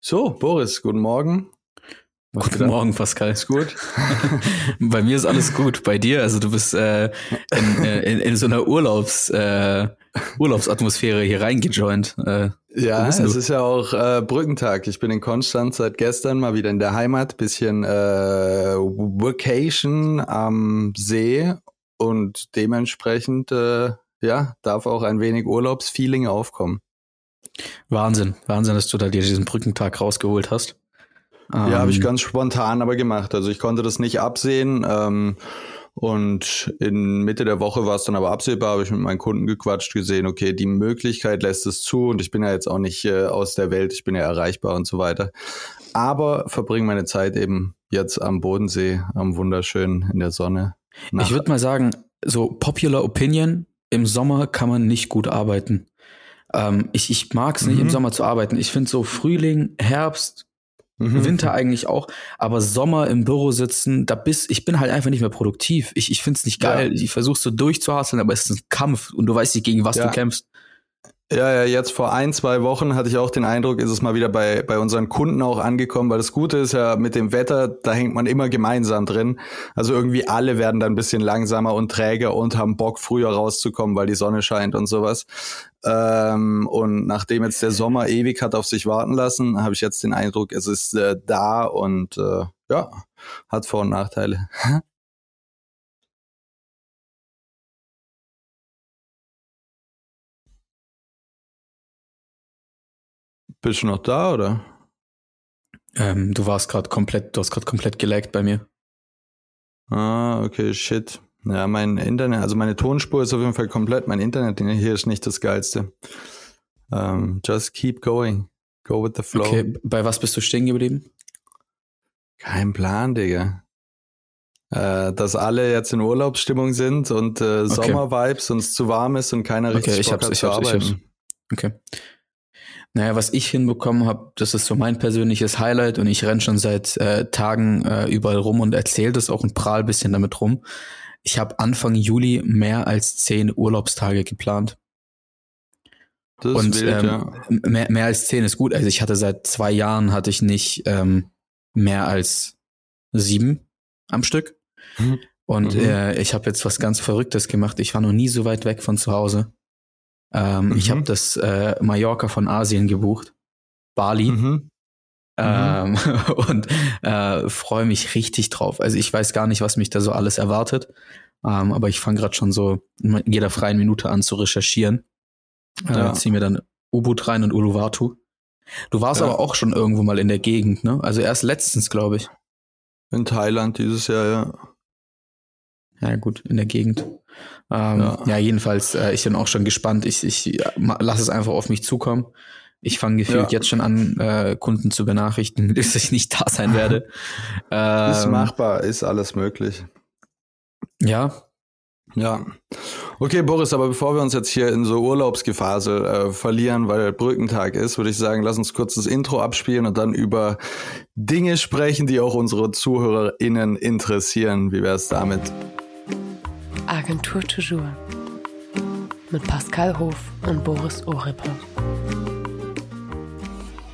So, Boris, guten Morgen. Was guten Morgen, Pascal. Ist gut? Bei mir ist alles gut. Bei dir? Also du bist äh, in, äh, in, in so einer Urlaubs, äh, Urlaubsatmosphäre hier reingejoint. Äh, ja, es ist ja auch äh, Brückentag. Ich bin in Konstanz seit gestern mal wieder in der Heimat. Bisschen Vacation am See und dementsprechend ja darf auch ein wenig Urlaubsfeeling aufkommen. Wahnsinn, Wahnsinn, dass du da dir diesen Brückentag rausgeholt hast. Ja, ähm, habe ich ganz spontan aber gemacht. Also ich konnte das nicht absehen. Ähm, und in Mitte der Woche war es dann aber absehbar, habe ich mit meinen Kunden gequatscht, gesehen, okay, die Möglichkeit lässt es zu und ich bin ja jetzt auch nicht äh, aus der Welt, ich bin ja erreichbar und so weiter. Aber verbringe meine Zeit eben jetzt am Bodensee, am wunderschönen in der Sonne. ich würde mal sagen, so popular opinion, im Sommer kann man nicht gut arbeiten. Ähm, ich ich mag es nicht, mhm. im Sommer zu arbeiten. Ich finde so Frühling, Herbst, mhm. Winter eigentlich auch, aber Sommer im Büro sitzen, da bist, ich bin halt einfach nicht mehr produktiv. Ich, ich finde es nicht geil. Ja. Ich versuche so durchzuhasseln, aber es ist ein Kampf und du weißt nicht, gegen was ja. du kämpfst. Ja, ja, jetzt vor ein, zwei Wochen hatte ich auch den Eindruck, ist es mal wieder bei, bei unseren Kunden auch angekommen, weil das Gute ist ja mit dem Wetter, da hängt man immer gemeinsam drin. Also irgendwie alle werden dann ein bisschen langsamer und träger und haben Bock, früher rauszukommen, weil die Sonne scheint und sowas. Ähm, und nachdem jetzt der Sommer ewig hat auf sich warten lassen, habe ich jetzt den Eindruck, es ist äh, da und äh, ja, hat Vor- und Nachteile. Bist du noch da, oder? Ähm, du warst gerade komplett, du hast gerade komplett gelaggt bei mir. Ah, okay, shit. Ja, mein Internet, also meine Tonspur ist auf jeden Fall komplett. Mein Internet hier ist nicht das geilste. Um, ähm, just keep going. Go with the flow. Okay, bei was bist du stehen geblieben? Kein Plan, Digga. Äh, dass alle jetzt in Urlaubsstimmung sind und äh, okay. Sommervibes und es zu warm ist und keiner richtig okay, ich Bock hab's, hat ich zu hab's, arbeiten. Ich hab's. Okay. Naja, was ich hinbekommen habe, das ist so mein persönliches Highlight und ich renn schon seit äh, Tagen äh, überall rum und erzähle das auch ein prahl bisschen damit rum. Ich habe Anfang Juli mehr als zehn Urlaubstage geplant. Das und wild, ähm, ja. mehr, mehr als zehn ist gut. Also ich hatte seit zwei Jahren hatte ich nicht ähm, mehr als sieben am Stück. Mhm. Und mhm. Äh, ich habe jetzt was ganz Verrücktes gemacht. Ich war noch nie so weit weg von zu Hause. Ähm, mhm. Ich habe das äh, Mallorca von Asien gebucht, Bali. Mhm. Ähm, mhm. und äh, freue mich richtig drauf. Also ich weiß gar nicht, was mich da so alles erwartet. Ähm, aber ich fange gerade schon so in jeder freien Minute an zu recherchieren. Äh, ja. Zieh mir dann U-Boot rein und Uluwatu. Du warst ja. aber auch schon irgendwo mal in der Gegend, ne? Also erst letztens, glaube ich. In Thailand dieses Jahr, ja. Ja, gut, in der Gegend. Ähm, ja. ja. jedenfalls, äh, ich bin auch schon gespannt. Ich, ich lasse es einfach auf mich zukommen. Ich fange gefühlt ja. jetzt schon an, äh, Kunden zu benachrichtigen, dass ich nicht da sein werde. ähm, ist machbar, ist alles möglich. Ja. Ja. Okay, Boris, aber bevor wir uns jetzt hier in so Urlaubsgefasel äh, verlieren, weil Brückentag ist, würde ich sagen, lass uns kurz das Intro abspielen und dann über Dinge sprechen, die auch unsere ZuhörerInnen interessieren. Wie wäre es damit? Agentur Toujours mit Pascal Hof und Boris Ohrippe.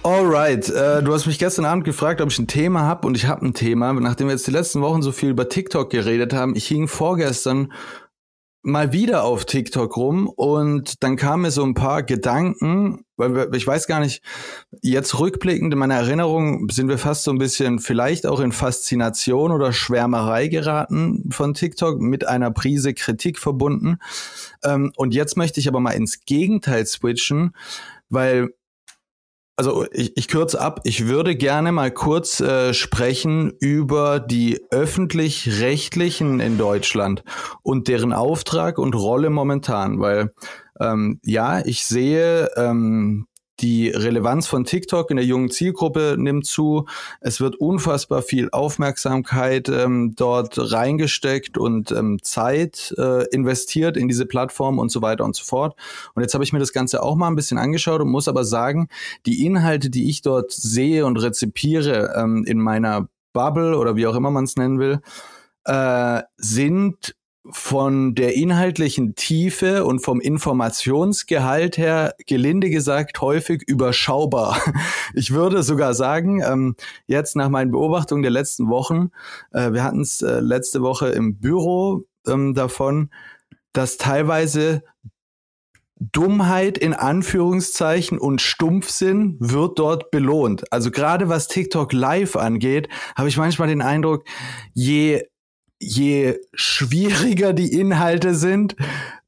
Alright, äh, du hast mich gestern Abend gefragt, ob ich ein Thema habe und ich habe ein Thema. Nachdem wir jetzt die letzten Wochen so viel über TikTok geredet haben, ich hing vorgestern mal wieder auf TikTok rum und dann kamen mir so ein paar Gedanken, weil ich weiß gar nicht, jetzt rückblickend in meiner Erinnerung sind wir fast so ein bisschen vielleicht auch in Faszination oder Schwärmerei geraten von TikTok mit einer Prise Kritik verbunden. Ähm, und jetzt möchte ich aber mal ins Gegenteil switchen, weil also ich, ich kürze ab, ich würde gerne mal kurz äh, sprechen über die öffentlich-rechtlichen in Deutschland und deren Auftrag und Rolle momentan, weil ähm, ja, ich sehe ähm, die Relevanz von TikTok in der jungen Zielgruppe nimmt zu. Es wird unfassbar viel Aufmerksamkeit ähm, dort reingesteckt und ähm, Zeit äh, investiert in diese Plattform und so weiter und so fort. Und jetzt habe ich mir das Ganze auch mal ein bisschen angeschaut und muss aber sagen, die Inhalte, die ich dort sehe und rezipiere ähm, in meiner Bubble oder wie auch immer man es nennen will, äh, sind von der inhaltlichen Tiefe und vom Informationsgehalt her, gelinde gesagt, häufig überschaubar. Ich würde sogar sagen, ähm, jetzt nach meinen Beobachtungen der letzten Wochen, äh, wir hatten es äh, letzte Woche im Büro ähm, davon, dass teilweise Dummheit in Anführungszeichen und Stumpfsinn wird dort belohnt. Also gerade was TikTok Live angeht, habe ich manchmal den Eindruck, je je schwieriger die Inhalte sind,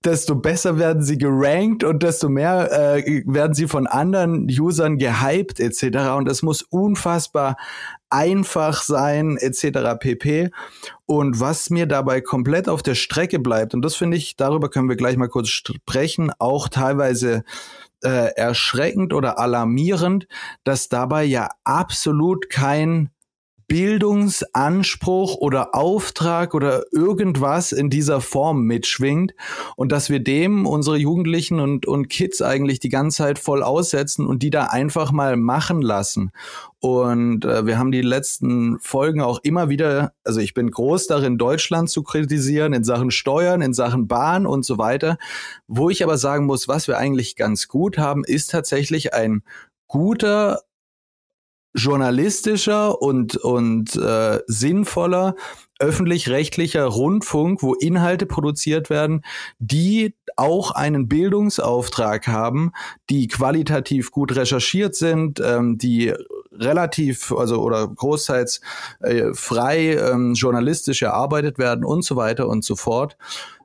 desto besser werden sie gerankt und desto mehr äh, werden sie von anderen Usern gehypt etc. Und es muss unfassbar einfach sein etc. pp. Und was mir dabei komplett auf der Strecke bleibt, und das finde ich, darüber können wir gleich mal kurz sprechen, auch teilweise äh, erschreckend oder alarmierend, dass dabei ja absolut kein Bildungsanspruch oder Auftrag oder irgendwas in dieser Form mitschwingt und dass wir dem unsere Jugendlichen und, und Kids eigentlich die ganze Zeit voll aussetzen und die da einfach mal machen lassen. Und äh, wir haben die letzten Folgen auch immer wieder, also ich bin groß darin, Deutschland zu kritisieren in Sachen Steuern, in Sachen Bahn und so weiter. Wo ich aber sagen muss, was wir eigentlich ganz gut haben, ist tatsächlich ein guter journalistischer und, und äh, sinnvoller öffentlich-rechtlicher Rundfunk, wo Inhalte produziert werden, die auch einen Bildungsauftrag haben, die qualitativ gut recherchiert sind, ähm, die relativ, also oder großteils äh, frei ähm, journalistisch erarbeitet werden und so weiter und so fort.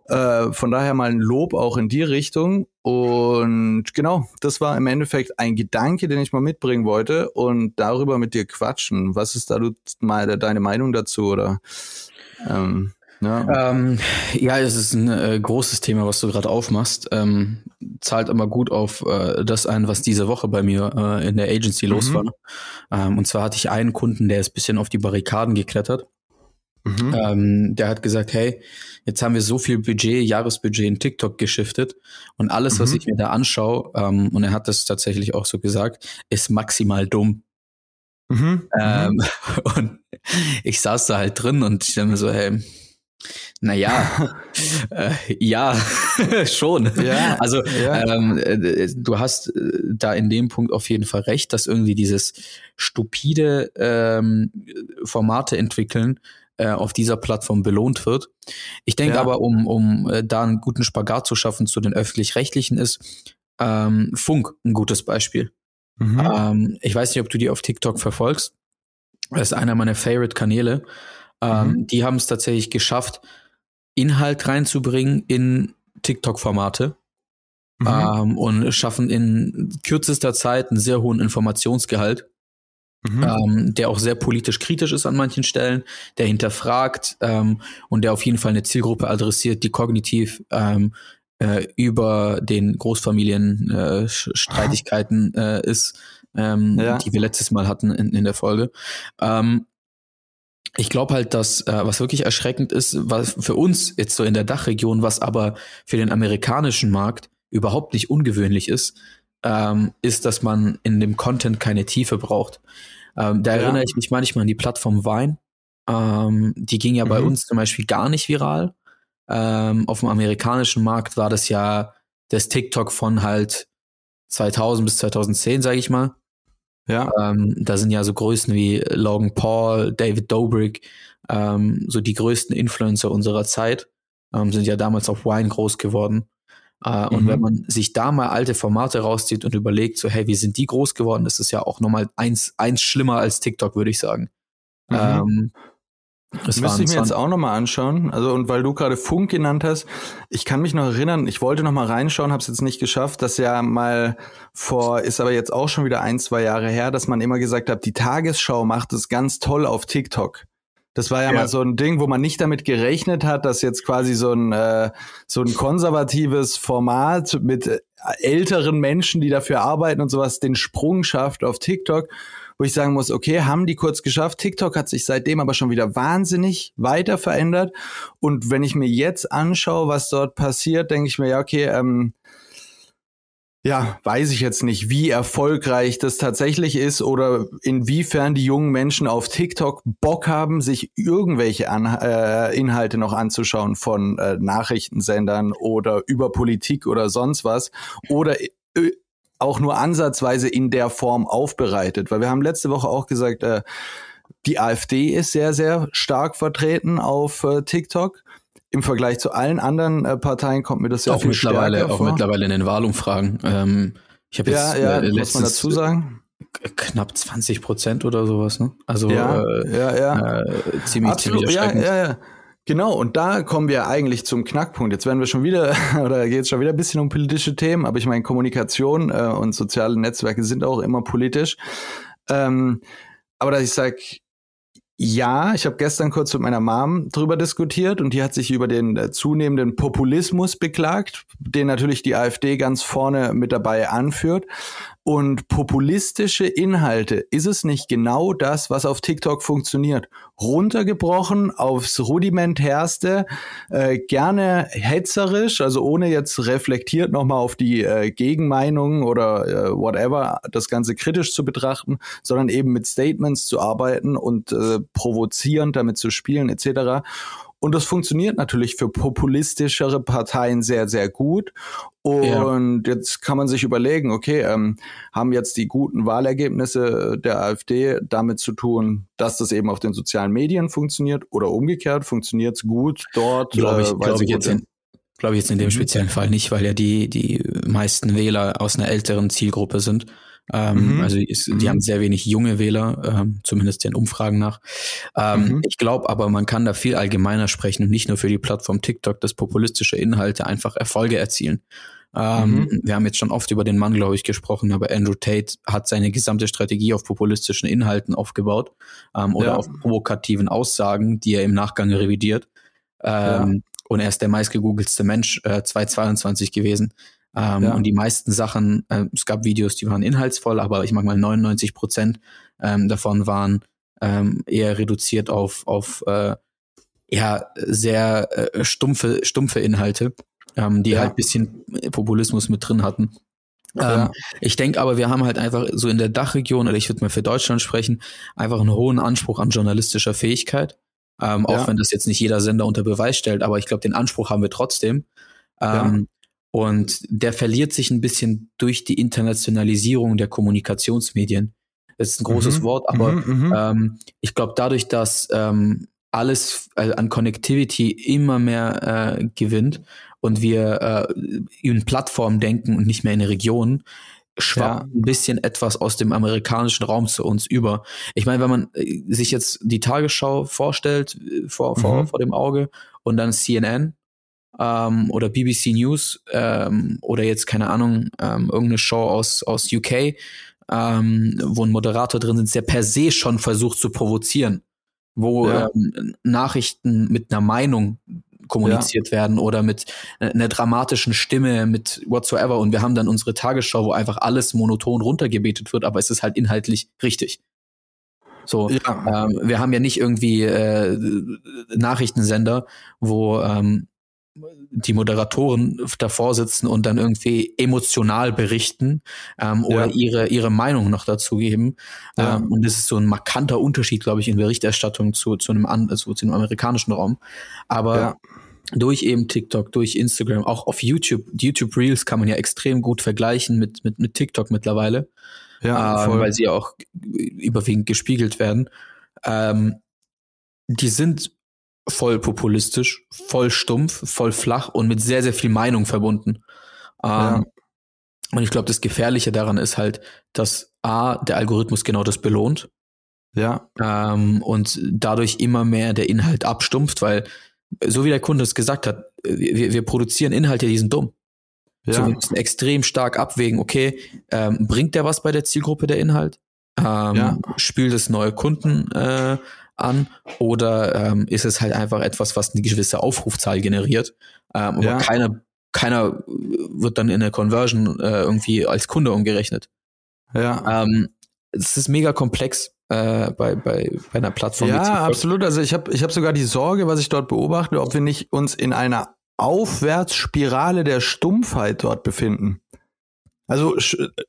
Äh, von daher mal ein Lob auch in die Richtung. Und genau, das war im Endeffekt ein Gedanke, den ich mal mitbringen wollte und darüber mit dir quatschen. Was ist da du mal deine Meinung dazu oder? Ähm, ja. Ähm, ja, es ist ein äh, großes Thema, was du gerade aufmachst. Ähm, zahlt immer gut auf äh, das ein, was diese Woche bei mir äh, in der Agency mhm. los war. Ähm, und zwar hatte ich einen Kunden, der ist bisschen auf die Barrikaden geklettert. Mhm. Ähm, der hat gesagt, hey, jetzt haben wir so viel Budget, Jahresbudget in TikTok geschiftet und alles, mhm. was ich mir da anschaue, ähm, und er hat das tatsächlich auch so gesagt, ist maximal dumm. Mhm. Ähm, mhm. und ich saß da halt drin und ich dachte mir so, hey, naja, äh, ja, schon. Ja, also ja. Ähm, äh, du hast äh, da in dem Punkt auf jeden Fall recht, dass irgendwie dieses stupide ähm, Formate entwickeln äh, auf dieser Plattform belohnt wird. Ich denke ja. aber, um, um äh, da einen guten Spagat zu schaffen zu den öffentlich-rechtlichen ist ähm, Funk ein gutes Beispiel. Mhm. Ähm, ich weiß nicht, ob du die auf TikTok verfolgst. Das ist einer meiner Favorite-Kanäle. Ähm, mhm. Die haben es tatsächlich geschafft, Inhalt reinzubringen in TikTok-Formate. Mhm. Ähm, und schaffen in kürzester Zeit einen sehr hohen Informationsgehalt mhm. ähm, der auch sehr politisch kritisch ist an manchen Stellen, der hinterfragt ähm, und der auf jeden Fall eine Zielgruppe adressiert, die kognitiv ähm, äh, über den Großfamilien-Streitigkeiten äh, äh, ist, ähm, ja. die wir letztes Mal hatten in, in der Folge. Ähm, ich glaube halt, dass äh, was wirklich erschreckend ist, was für uns jetzt so in der Dachregion, was aber für den amerikanischen Markt überhaupt nicht ungewöhnlich ist, ähm, ist, dass man in dem Content keine Tiefe braucht. Ähm, da ja. erinnere ich mich manchmal an die Plattform Vine. Ähm, die ging ja mhm. bei uns zum Beispiel gar nicht viral. Ähm, auf dem amerikanischen Markt war das ja das TikTok von halt 2000 bis 2010, sage ich mal. Ja. Ähm, da sind ja so Größen wie Logan Paul, David Dobrik, ähm, so die größten Influencer unserer Zeit, sind ja damals auf Wine groß geworden. Äh, und mhm. wenn man sich da mal alte Formate rauszieht und überlegt, so, hey, wie sind die groß geworden, das ist ja auch nochmal eins, eins schlimmer als TikTok, würde ich sagen. Mhm. Ähm, das müsste ich mir jetzt auch nochmal anschauen. Also, und weil du gerade Funk genannt hast, ich kann mich noch erinnern, ich wollte nochmal reinschauen, habe es jetzt nicht geschafft, dass ja mal vor, ist aber jetzt auch schon wieder ein, zwei Jahre her, dass man immer gesagt hat, die Tagesschau macht es ganz toll auf TikTok. Das war ja, ja, mal so ein Ding, wo man nicht damit gerechnet hat, dass jetzt quasi so ein, äh, so ein konservatives Format mit äh, älteren Menschen, die dafür arbeiten und sowas, den Sprung schafft auf TikTok, wo ich sagen muss, okay, haben die kurz geschafft. TikTok hat sich seitdem aber schon wieder wahnsinnig weiter verändert. Und wenn ich mir jetzt anschaue, was dort passiert, denke ich mir, ja, okay, ähm, ja, weiß ich jetzt nicht, wie erfolgreich das tatsächlich ist oder inwiefern die jungen Menschen auf TikTok Bock haben, sich irgendwelche An äh, Inhalte noch anzuschauen von äh, Nachrichtensendern oder über Politik oder sonst was oder äh, auch nur ansatzweise in der Form aufbereitet. Weil wir haben letzte Woche auch gesagt, äh, die AfD ist sehr, sehr stark vertreten auf äh, TikTok im Vergleich zu allen anderen äh, Parteien kommt mir das ja auch viel mittlerweile auch mittlerweile in den Wahlumfragen. Ähm, ich habe jetzt ja, ja, äh, muss man dazu sagen knapp 20 Prozent oder sowas. Ne? Also ja, äh, ja, ja. Äh, ziemlich Absolut, ziemlich erschreckend. Ja, ja, ja. Genau, und da kommen wir eigentlich zum Knackpunkt. Jetzt werden wir schon wieder, oder geht es schon wieder ein bisschen um politische Themen, aber ich meine, Kommunikation äh, und soziale Netzwerke sind auch immer politisch. Ähm, aber dass ich sage, ja, ich habe gestern kurz mit meiner Mom drüber diskutiert und die hat sich über den äh, zunehmenden Populismus beklagt, den natürlich die AfD ganz vorne mit dabei anführt. Und populistische Inhalte, ist es nicht genau das, was auf TikTok funktioniert? Runtergebrochen aufs rudimentärste, äh, gerne hetzerisch, also ohne jetzt reflektiert nochmal auf die äh, Gegenmeinungen oder äh, whatever, das Ganze kritisch zu betrachten, sondern eben mit Statements zu arbeiten und äh, provozierend damit zu spielen etc. Und das funktioniert natürlich für populistischere Parteien sehr, sehr gut. Und ja. jetzt kann man sich überlegen, okay, ähm, haben jetzt die guten Wahlergebnisse der AfD damit zu tun, dass das eben auf den sozialen Medien funktioniert oder umgekehrt, funktioniert es gut dort? Glaube ich, äh, glaube ich jetzt in, glaube ich jetzt in dem mhm. speziellen Fall nicht, weil ja die, die meisten Wähler aus einer älteren Zielgruppe sind. Ähm, mhm. Also ist, die mhm. haben sehr wenig junge Wähler, ähm, zumindest den Umfragen nach. Ähm, mhm. Ich glaube aber, man kann da viel allgemeiner sprechen und nicht nur für die Plattform TikTok, dass populistische Inhalte einfach Erfolge erzielen. Ähm, mhm. Wir haben jetzt schon oft über den Mann, glaube ich, gesprochen, aber Andrew Tate hat seine gesamte Strategie auf populistischen Inhalten aufgebaut ähm, oder ja. auf provokativen Aussagen, die er im Nachgang revidiert. Ähm, ja. Und er ist der meistgegoogelste Mensch äh, 2022 gewesen. Ähm, ja. Und die meisten Sachen, äh, es gab Videos, die waren inhaltsvoll, aber ich mag mal 99 Prozent ähm, davon waren ähm, eher reduziert auf, auf äh, ja, sehr äh, stumpfe, stumpfe Inhalte, ähm, die ja. halt bisschen Populismus mit drin hatten. Ja. Ähm, ich denke aber, wir haben halt einfach so in der Dachregion, oder ich würde mal für Deutschland sprechen, einfach einen hohen Anspruch an journalistischer Fähigkeit. Ähm, ja. Auch wenn das jetzt nicht jeder Sender unter Beweis stellt, aber ich glaube, den Anspruch haben wir trotzdem. Ähm, und der verliert sich ein bisschen durch die Internationalisierung der Kommunikationsmedien. Das ist ein großes mhm. Wort, aber mhm, mhm. ähm, ich glaube, dadurch, dass ähm, alles äh, an Connectivity immer mehr äh, gewinnt und wir äh, in Plattformen denken und nicht mehr in Regionen, schwappt ja. ein bisschen etwas aus dem amerikanischen Raum zu uns über. Ich meine, wenn man äh, sich jetzt die Tagesschau vorstellt, äh, vor, vor, mhm. vor dem Auge, und dann CNN ähm, oder BBC News ähm, oder jetzt, keine Ahnung, ähm, irgendeine Show aus, aus UK, ähm, wo ein Moderator drin ist, der per se schon versucht zu provozieren, wo ja. ähm, Nachrichten mit einer Meinung kommuniziert ja. werden oder mit einer dramatischen Stimme, mit whatsoever. Und wir haben dann unsere Tagesschau, wo einfach alles monoton runtergebetet wird, aber es ist halt inhaltlich richtig. So, ja. ähm, wir haben ja nicht irgendwie äh, Nachrichtensender, wo ähm, die Moderatoren davor sitzen und dann irgendwie emotional berichten ähm, oder ja. ihre ihre Meinung noch dazu geben. Ja. Ähm, und das ist so ein markanter Unterschied, glaube ich, in Berichterstattung zu zu einem also zu einem amerikanischen Raum. Aber ja. durch eben TikTok, durch Instagram, auch auf YouTube, YouTube Reels kann man ja extrem gut vergleichen mit mit mit TikTok mittlerweile, ja, ähm, weil sie ja auch überwiegend gespiegelt werden. Ähm, die sind voll populistisch, voll stumpf, voll flach und mit sehr, sehr viel Meinung verbunden. Ja. Ähm, und ich glaube, das Gefährliche daran ist halt, dass A, der Algorithmus genau das belohnt. Ja. Ähm, und dadurch immer mehr der Inhalt abstumpft, weil, so wie der Kunde es gesagt hat, wir, wir produzieren Inhalte, die sind dumm. Ja. So, wir müssen extrem stark abwägen, okay, ähm, bringt der was bei der Zielgruppe, der Inhalt? Ähm, ja. Spült es neue Kunden äh, an oder ähm, ist es halt einfach etwas, was eine gewisse Aufrufzahl generiert, ähm, aber ja. keiner, keiner wird dann in der Conversion äh, irgendwie als Kunde umgerechnet. Ja. Ähm, es ist mega komplex äh, bei, bei, bei einer Plattform. Ja, absolut. Also ich habe ich hab sogar die Sorge, was ich dort beobachte, ob wir nicht uns in einer Aufwärtsspirale der Stumpfheit dort befinden. Also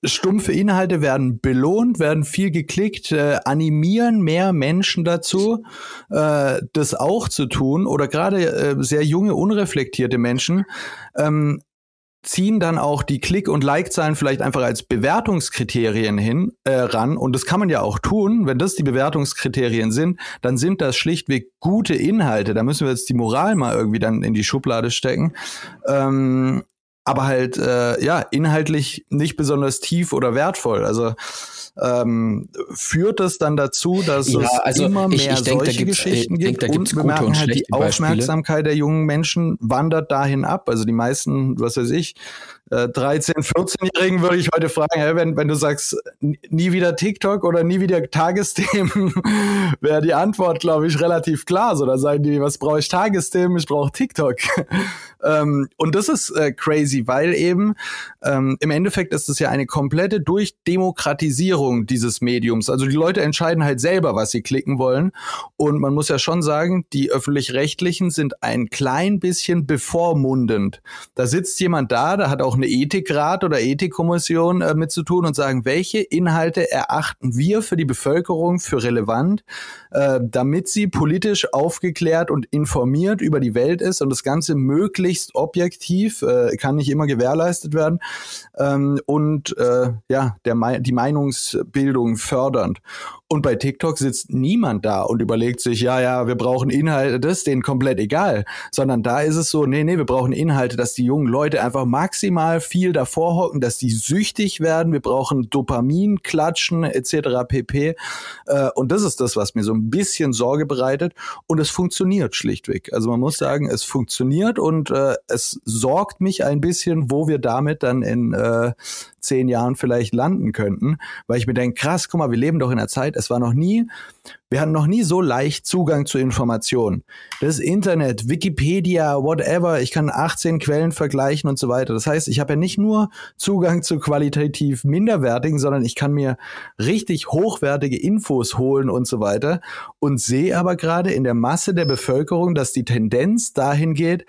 stumpfe Inhalte werden belohnt, werden viel geklickt, äh, animieren mehr Menschen dazu, äh, das auch zu tun. Oder gerade äh, sehr junge, unreflektierte Menschen ähm, ziehen dann auch die Klick- und Like-Zahlen vielleicht einfach als Bewertungskriterien hin äh, ran. Und das kann man ja auch tun. Wenn das die Bewertungskriterien sind, dann sind das schlichtweg gute Inhalte. Da müssen wir jetzt die Moral mal irgendwie dann in die Schublade stecken. Ähm, aber halt äh, ja inhaltlich nicht besonders tief oder wertvoll. Also ähm, führt es dann dazu, dass ja, es also immer mehr ich, ich denk, solche Geschichten ich gibt denk, und wir merken halt die Aufmerksamkeit der jungen Menschen wandert dahin ab. Also die meisten, was weiß ich, 13, äh, 14-Jährigen würde ich heute fragen, hey, wenn, wenn du sagst, nie wieder TikTok oder nie wieder Tagesthemen, wäre die Antwort, glaube ich, relativ klar. So, da sagen die, was brauche ich Tagesthemen? Ich brauche TikTok. ähm, und das ist äh, crazy, weil eben ähm, im Endeffekt ist es ja eine komplette Durchdemokratisierung dieses Mediums. Also die Leute entscheiden halt selber, was sie klicken wollen. Und man muss ja schon sagen, die öffentlich-rechtlichen sind ein klein bisschen bevormundend. Da sitzt jemand da, da hat auch eine Ethikrat oder Ethikkommission äh, mit zu tun und sagen, welche Inhalte erachten wir für die Bevölkerung für relevant, äh, damit sie politisch aufgeklärt und informiert über die Welt ist und das Ganze möglichst objektiv, äh, kann nicht immer gewährleistet werden ähm, und äh, ja, der, die Meinungsbildung fördernd. Und bei TikTok sitzt niemand da und überlegt sich, ja, ja, wir brauchen Inhalte, das ist denen komplett egal. Sondern da ist es so, nee, nee, wir brauchen Inhalte, dass die jungen Leute einfach maximal viel davor hocken, dass die süchtig werden. Wir brauchen Dopamin, Klatschen etc. pp. Äh, und das ist das, was mir so ein bisschen Sorge bereitet. Und es funktioniert schlichtweg. Also man muss sagen, es funktioniert und äh, es sorgt mich ein bisschen, wo wir damit dann in äh, zehn Jahren vielleicht landen könnten, weil ich mir denke, krass, guck mal, wir leben doch in einer Zeit, es war noch nie, wir hatten noch nie so leicht Zugang zu Informationen. Das Internet, Wikipedia, whatever, ich kann 18 Quellen vergleichen und so weiter. Das heißt, ich habe ja nicht nur Zugang zu qualitativ minderwertigen, sondern ich kann mir richtig hochwertige Infos holen und so weiter und sehe aber gerade in der Masse der Bevölkerung, dass die Tendenz dahin geht,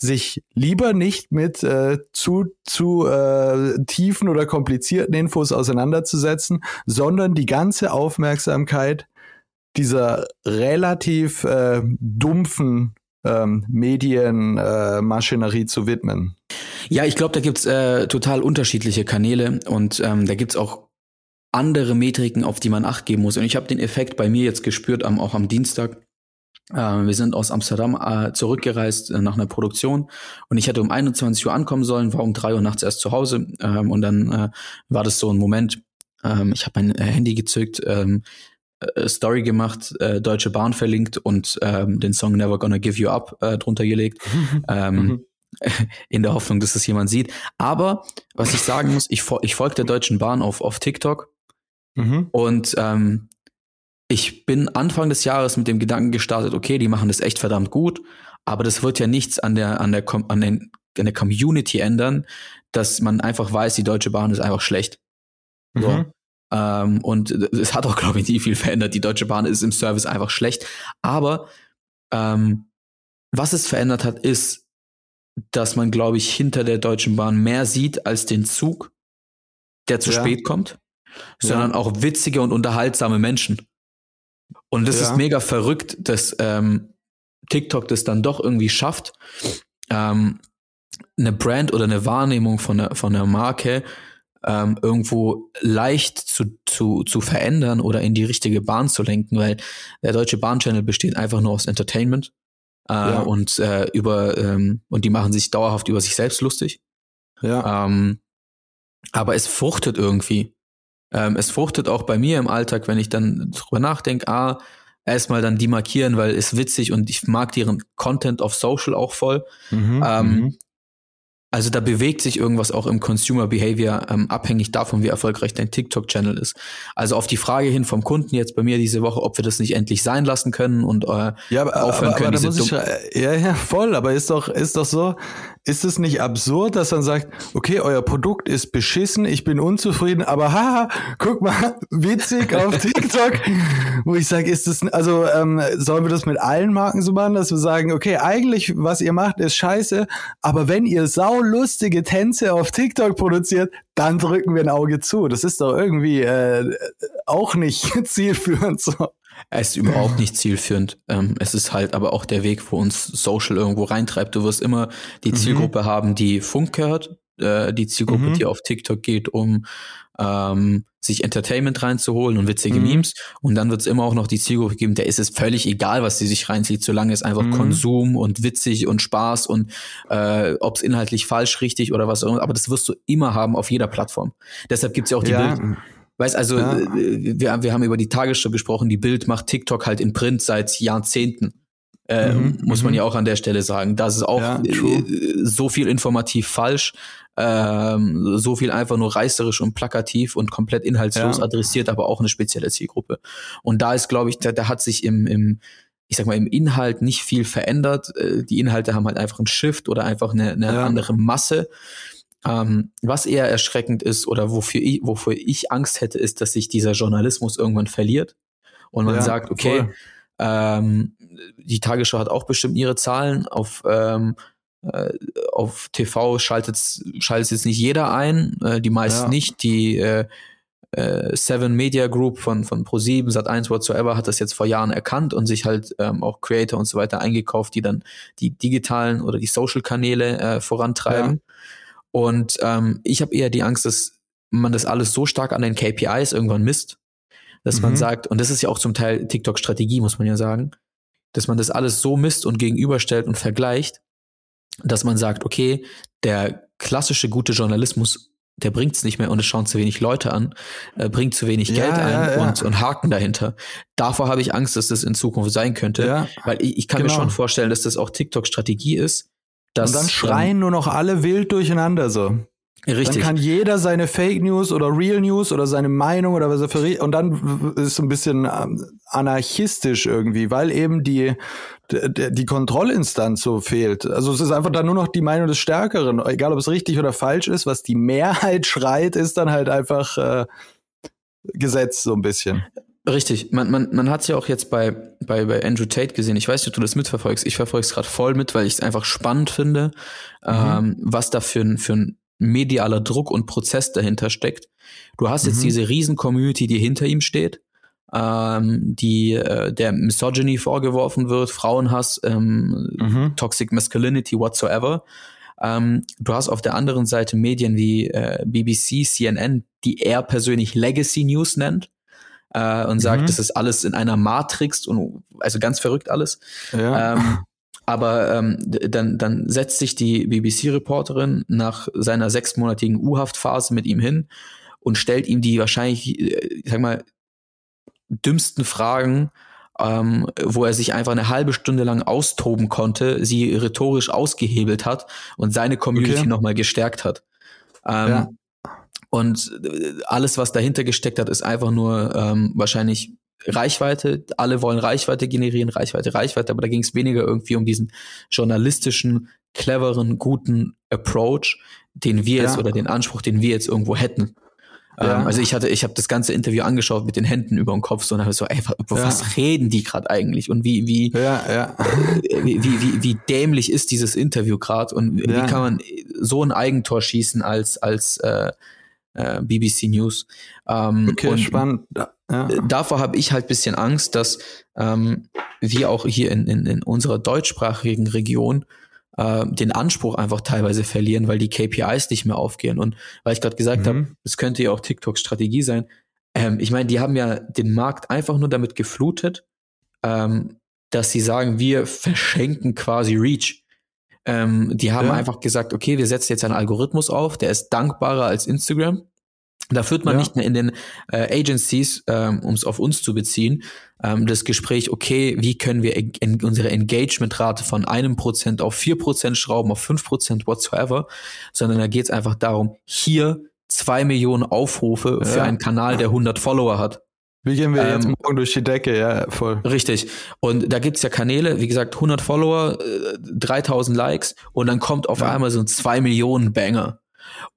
sich lieber nicht mit äh, zu, zu äh, tiefen oder komplizierten Infos auseinanderzusetzen, sondern die ganze Aufmerksamkeit dieser relativ äh, dumpfen ähm, Medienmaschinerie äh, zu widmen. Ja, ich glaube, da gibt's äh, total unterschiedliche Kanäle und ähm, da gibt's auch andere Metriken, auf die man acht geben muss. Und ich habe den Effekt bei mir jetzt gespürt, am, auch am Dienstag. Äh, wir sind aus Amsterdam äh, zurückgereist äh, nach einer Produktion und ich hätte um 21 Uhr ankommen sollen, war um 3 Uhr nachts erst zu Hause ähm, und dann äh, war das so ein Moment, ähm, ich habe mein äh, Handy gezückt, ähm, äh, Story gemacht, Deutsche Bahn verlinkt und ähm, den Song Never Gonna Give You Up drunter gelegt. ähm, mhm. in der Hoffnung, dass es jemand sieht. Aber was ich sagen muss, ich, ich folge der Deutschen Bahn auf, auf TikTok mhm. und ähm, ich bin Anfang des Jahres mit dem Gedanken gestartet, okay, die machen das echt verdammt gut, aber das wird ja nichts an der, an der, an den, an der Community ändern, dass man einfach weiß, die Deutsche Bahn ist einfach schlecht. So. Mhm. Ähm, und es hat auch, glaube ich, nie viel verändert. Die Deutsche Bahn ist im Service einfach schlecht. Aber ähm, was es verändert hat, ist, dass man, glaube ich, hinter der Deutschen Bahn mehr sieht als den Zug, der zu ja. spät kommt, sondern ja. auch witzige und unterhaltsame Menschen. Und das ja. ist mega verrückt, dass ähm, TikTok das dann doch irgendwie schafft, ähm, eine Brand oder eine Wahrnehmung von der, von der Marke ähm, irgendwo leicht zu, zu, zu verändern oder in die richtige Bahn zu lenken, weil der Deutsche Bahn-Channel besteht einfach nur aus Entertainment äh, ja. und äh, über ähm, und die machen sich dauerhaft über sich selbst lustig. Ja. Ähm, aber es fruchtet irgendwie. Ähm, es fruchtet auch bei mir im Alltag, wenn ich dann drüber nachdenke, ah, erstmal dann die markieren, weil es witzig und ich mag deren Content auf Social auch voll. Mhm, ähm, mhm. Also da bewegt sich irgendwas auch im Consumer Behavior, ähm, abhängig davon, wie erfolgreich dein TikTok-Channel ist. Also auf die Frage hin vom Kunden jetzt bei mir diese Woche, ob wir das nicht endlich sein lassen können und äh, ja, aber, aufhören aber, können. Aber ich, ja, ja, voll, aber ist doch, ist doch so, ist es nicht absurd, dass man sagt, okay, euer Produkt ist beschissen, ich bin unzufrieden, aber haha, guck mal, witzig auf TikTok, wo ich sage, ist das, also ähm, sollen wir das mit allen Marken so machen, dass wir sagen, okay, eigentlich, was ihr macht, ist scheiße, aber wenn ihr saulustige Tänze auf TikTok produziert, dann drücken wir ein Auge zu. Das ist doch irgendwie äh, auch nicht zielführend so. Es ist überhaupt nicht zielführend. Ähm, es ist halt aber auch der Weg, wo uns Social irgendwo reintreibt. Du wirst immer die mhm. Zielgruppe haben, die Funk hört, äh, die Zielgruppe, mhm. die auf TikTok geht, um ähm, sich Entertainment reinzuholen und witzige mhm. Memes. Und dann wird es immer auch noch die Zielgruppe geben, der ist es völlig egal, was sie sich reinzieht, solange es einfach mhm. Konsum und witzig und Spaß und äh, ob es inhaltlich falsch, richtig oder was auch immer. Aber das wirst du immer haben auf jeder Plattform. Deshalb gibt es ja auch die ja. Bild Weißt also, ja. Äh, wir, wir haben über die Tagesschau gesprochen, die Bild macht TikTok halt in Print seit Jahrzehnten. Äh, mhm, muss man mhm. ja auch an der Stelle sagen. Das ist auch ja, äh, so viel informativ falsch, ähm, so viel einfach nur reißerisch und plakativ und komplett inhaltslos ja. adressiert, aber auch eine spezielle Zielgruppe. Und da ist, glaube ich, da, da hat sich im, im ich sag mal, im Inhalt nicht viel verändert. Äh, die Inhalte haben halt einfach einen Shift oder einfach eine, eine ja. andere Masse. Ähm, was eher erschreckend ist oder wofür ich, wofür ich Angst hätte, ist, dass sich dieser Journalismus irgendwann verliert und man ja, sagt, okay, ähm, die Tagesschau hat auch bestimmt ihre Zahlen auf ähm, äh, auf TV schaltet schaltet jetzt nicht jeder ein, äh, die meisten ja. nicht. Die äh, äh, Seven Media Group von von Pro7, Sat1 whatsoever hat das jetzt vor Jahren erkannt und sich halt ähm, auch Creator und so weiter eingekauft, die dann die digitalen oder die Social Kanäle äh, vorantreiben. Und ähm, ich habe eher die Angst, dass man das alles so stark an den KPIs irgendwann misst, dass mhm. man sagt, und das ist ja auch zum Teil TikTok-Strategie, muss man ja sagen, dass man das alles so misst und gegenüberstellt und vergleicht, dass man sagt, okay, der klassische gute Journalismus, der bringt es nicht mehr und es schauen zu wenig Leute an, äh, bringt zu wenig ja, Geld ein ja, ja. Und, und Haken dahinter. Davor habe ich Angst, dass das in Zukunft sein könnte, weil ich, ich kann genau. mir schon vorstellen, dass das auch TikTok-Strategie ist, das, und dann schreien ähm, nur noch alle wild durcheinander so. Richtig. Dann kann jeder seine Fake News oder Real News oder seine Meinung oder was er für und dann ist es ein bisschen ähm, anarchistisch irgendwie, weil eben die die, die Kontrollinstanz so fehlt. Also es ist einfach dann nur noch die Meinung des Stärkeren, egal ob es richtig oder falsch ist, was die Mehrheit schreit, ist dann halt einfach äh, Gesetz so ein bisschen. Richtig, man, man, man hat es ja auch jetzt bei, bei, bei Andrew Tate gesehen. Ich weiß nicht, ob du das mitverfolgst. Ich verfolge es gerade voll mit, weil ich es einfach spannend finde, mhm. ähm, was da für ein, für ein medialer Druck und Prozess dahinter steckt. Du hast mhm. jetzt diese riesen Community, die hinter ihm steht, ähm, die äh, der Misogyny vorgeworfen wird, Frauenhass, ähm, mhm. Toxic Masculinity, whatsoever. Ähm, du hast auf der anderen Seite Medien wie äh, BBC, CNN, die er persönlich Legacy News nennt äh, und sagt, mhm. das ist alles in einer Matrix und also ganz verrückt alles. Ja. Ähm, aber ähm, dann, dann setzt sich die BBC-Reporterin nach seiner sechsmonatigen U-Haftphase mit ihm hin und stellt ihm die wahrscheinlich, ich sag mal, dümmsten Fragen, ähm, wo er sich einfach eine halbe Stunde lang austoben konnte, sie rhetorisch ausgehebelt hat und seine Community okay. nochmal gestärkt hat. Ähm, ja. Und äh, alles, was dahinter gesteckt hat, ist einfach nur ähm, wahrscheinlich Reichweite. Alle wollen Reichweite generieren, Reichweite, Reichweite, aber da ging es weniger irgendwie um diesen journalistischen, cleveren, guten Approach, den wir jetzt ja. oder den Anspruch, den wir jetzt irgendwo hätten. Ja. Ähm, also ich hatte, ich habe das ganze Interview angeschaut mit den Händen über dem Kopf so und habe so, ey, über ja. was reden die gerade eigentlich und wie wie, ja, ja. wie, wie, wie, wie dämlich ist dieses Interview gerade und wie kann man so ein Eigentor schießen als als äh, äh, BBC News. Ähm, okay, spannend. Ja. Davor habe ich halt bisschen Angst, dass ähm, wir auch hier in, in, in unserer deutschsprachigen Region äh, den Anspruch einfach teilweise verlieren, weil die KPIs nicht mehr aufgehen. Und weil ich gerade gesagt mhm. habe, es könnte ja auch TikToks Strategie sein. Ähm, ich meine, die haben ja den Markt einfach nur damit geflutet, ähm, dass sie sagen, wir verschenken quasi Reach. Ähm, die haben ja. einfach gesagt, okay, wir setzen jetzt einen Algorithmus auf, der ist dankbarer als Instagram. Da führt man ja. nicht mehr in den äh, Agencies, ähm, um es auf uns zu beziehen, ähm, das Gespräch, okay, wie können wir en unsere Engagementrate von einem Prozent auf vier Prozent schrauben, auf fünf Prozent whatsoever, sondern da geht es einfach darum, hier zwei Millionen Aufrufe ja. für einen Kanal, der 100 Follower hat. Wie gehen wir ähm, jetzt morgen durch die Decke? Ja, voll. Richtig. Und da gibt's ja Kanäle, wie gesagt, 100 Follower, 3000 äh, Likes und dann kommt auf ja. einmal so ein 2 Millionen Banger.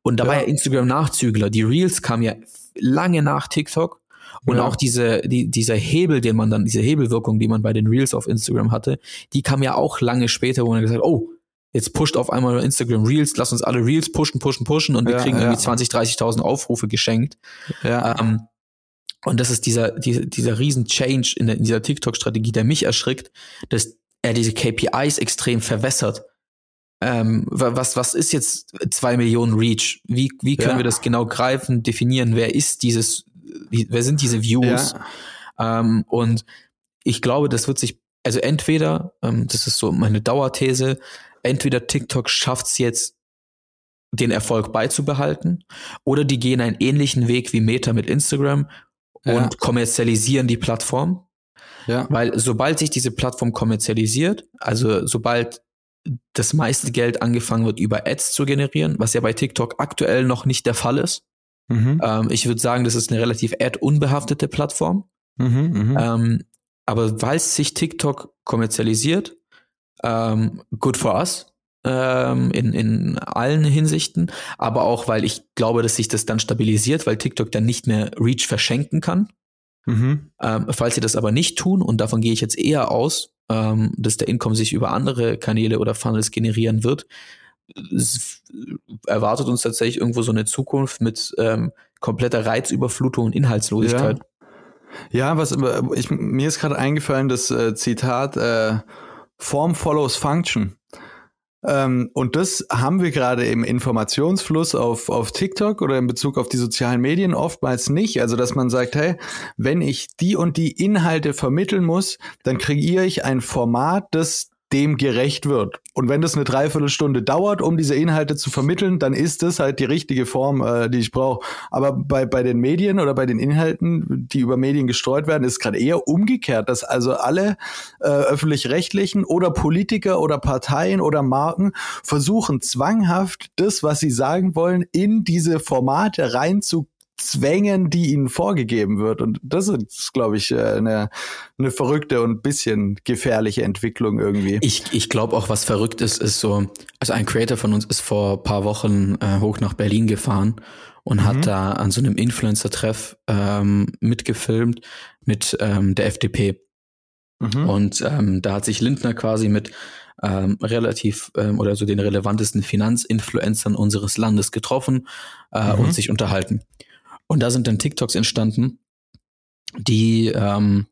Und da ja. war ja Instagram Nachzügler. Die Reels kamen ja lange nach TikTok. Und ja. auch diese, die, dieser Hebel, den man dann, diese Hebelwirkung, die man bei den Reels auf Instagram hatte, die kam ja auch lange später, wo man gesagt hat, oh, jetzt pusht auf einmal Instagram Reels, lass uns alle Reels pushen, pushen, pushen und wir kriegen irgendwie 20, 30.000 Aufrufe geschenkt. Ja. Ähm, und das ist dieser, dieser, dieser riesen Change in, der, in dieser TikTok-Strategie, der mich erschrickt, dass er diese KPIs extrem verwässert. Ähm, was, was ist jetzt zwei Millionen Reach? Wie, wie können ja. wir das genau greifen, definieren? Wer ist dieses, wer sind diese Views? Ja. Ähm, und ich glaube, das wird sich, also entweder, ähm, das ist so meine Dauerthese, entweder TikTok schafft es jetzt, den Erfolg beizubehalten, oder die gehen einen ähnlichen Weg wie Meta mit Instagram und ja. kommerzialisieren die Plattform. Ja. Weil sobald sich diese Plattform kommerzialisiert, also sobald das meiste Geld angefangen wird, über Ads zu generieren, was ja bei TikTok aktuell noch nicht der Fall ist. Mhm. Ähm, ich würde sagen, das ist eine relativ ad-unbehaftete Plattform. Mhm, mh. ähm, aber weil sich TikTok kommerzialisiert, ähm, good for us, ähm, in, in allen Hinsichten, aber auch, weil ich glaube, dass sich das dann stabilisiert, weil TikTok dann nicht mehr Reach verschenken kann. Mhm. Ähm, falls sie das aber nicht tun, und davon gehe ich jetzt eher aus, ähm, dass der Income sich über andere Kanäle oder Funnels generieren wird, erwartet uns tatsächlich irgendwo so eine Zukunft mit ähm, kompletter Reizüberflutung und Inhaltslosigkeit. Ja, ja was ich, mir ist gerade eingefallen, das äh, Zitat äh, Form follows Function. Ähm, und das haben wir gerade im Informationsfluss auf, auf TikTok oder in Bezug auf die sozialen Medien oftmals nicht. Also, dass man sagt, hey, wenn ich die und die Inhalte vermitteln muss, dann kreiere ich ein Format, das dem gerecht wird. Und wenn das eine Dreiviertelstunde dauert, um diese Inhalte zu vermitteln, dann ist das halt die richtige Form, äh, die ich brauche. Aber bei, bei den Medien oder bei den Inhalten, die über Medien gestreut werden, ist gerade eher umgekehrt, dass also alle äh, öffentlich-rechtlichen oder Politiker oder Parteien oder Marken versuchen zwanghaft das, was sie sagen wollen, in diese Formate reinzu Zwängen, die ihnen vorgegeben wird. Und das ist, glaube ich, äh, eine, eine verrückte und bisschen gefährliche Entwicklung irgendwie. Ich, ich glaube auch, was verrückt ist, ist so, also ein Creator von uns ist vor paar Wochen äh, hoch nach Berlin gefahren und mhm. hat da an so einem Influencer-Treff ähm, mitgefilmt mit ähm, der FDP. Mhm. Und ähm, da hat sich Lindner quasi mit ähm, relativ ähm, oder so den relevantesten Finanzinfluencern unseres Landes getroffen äh, mhm. und sich unterhalten. Und da sind dann TikToks entstanden, die, ähm,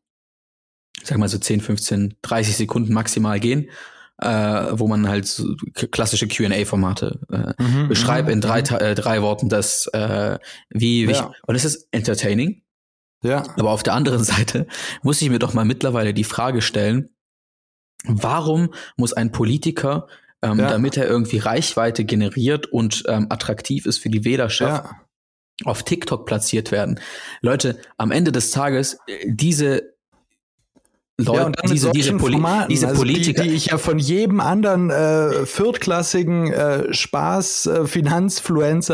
sag mal so 10, 15, 30 Sekunden maximal gehen, äh, wo man halt so klassische QA-Formate äh, mhm, beschreibt in drei, mhm. äh, drei Worten das, äh, wie, wie ja. ich, und es ist entertaining. Ja. Aber auf der anderen Seite muss ich mir doch mal mittlerweile die Frage stellen, warum muss ein Politiker, ähm, ja. damit er irgendwie Reichweite generiert und ähm, attraktiv ist für die Wählerschaft, ja auf TikTok platziert werden. Leute, am Ende des Tages, äh, diese Leute, ja, diese, diese, Poli Formaten, diese also Politiker. Die, die, ich ja von jedem anderen äh, viertklassigen äh, Spaß äh,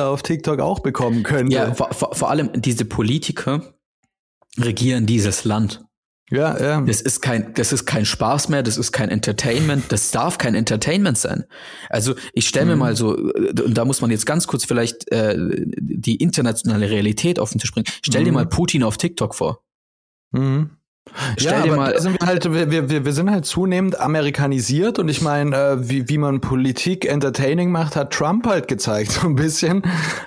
auf TikTok auch bekommen könnte. Ja, vor, vor, vor allem diese Politiker regieren dieses Land. Ja, ja. Das ist kein, das ist kein Spaß mehr, das ist kein Entertainment, das darf kein Entertainment sein. Also ich stelle mir mhm. mal so, und da muss man jetzt ganz kurz vielleicht äh, die internationale Realität auf den Tisch bringen. Stell mhm. dir mal Putin auf TikTok vor. Mhm. Stell ja, dir mal, sind wir, halt, wir, wir, wir sind halt zunehmend amerikanisiert und ich meine, äh, wie, wie man Politik entertaining macht, hat Trump halt gezeigt, so ein bisschen.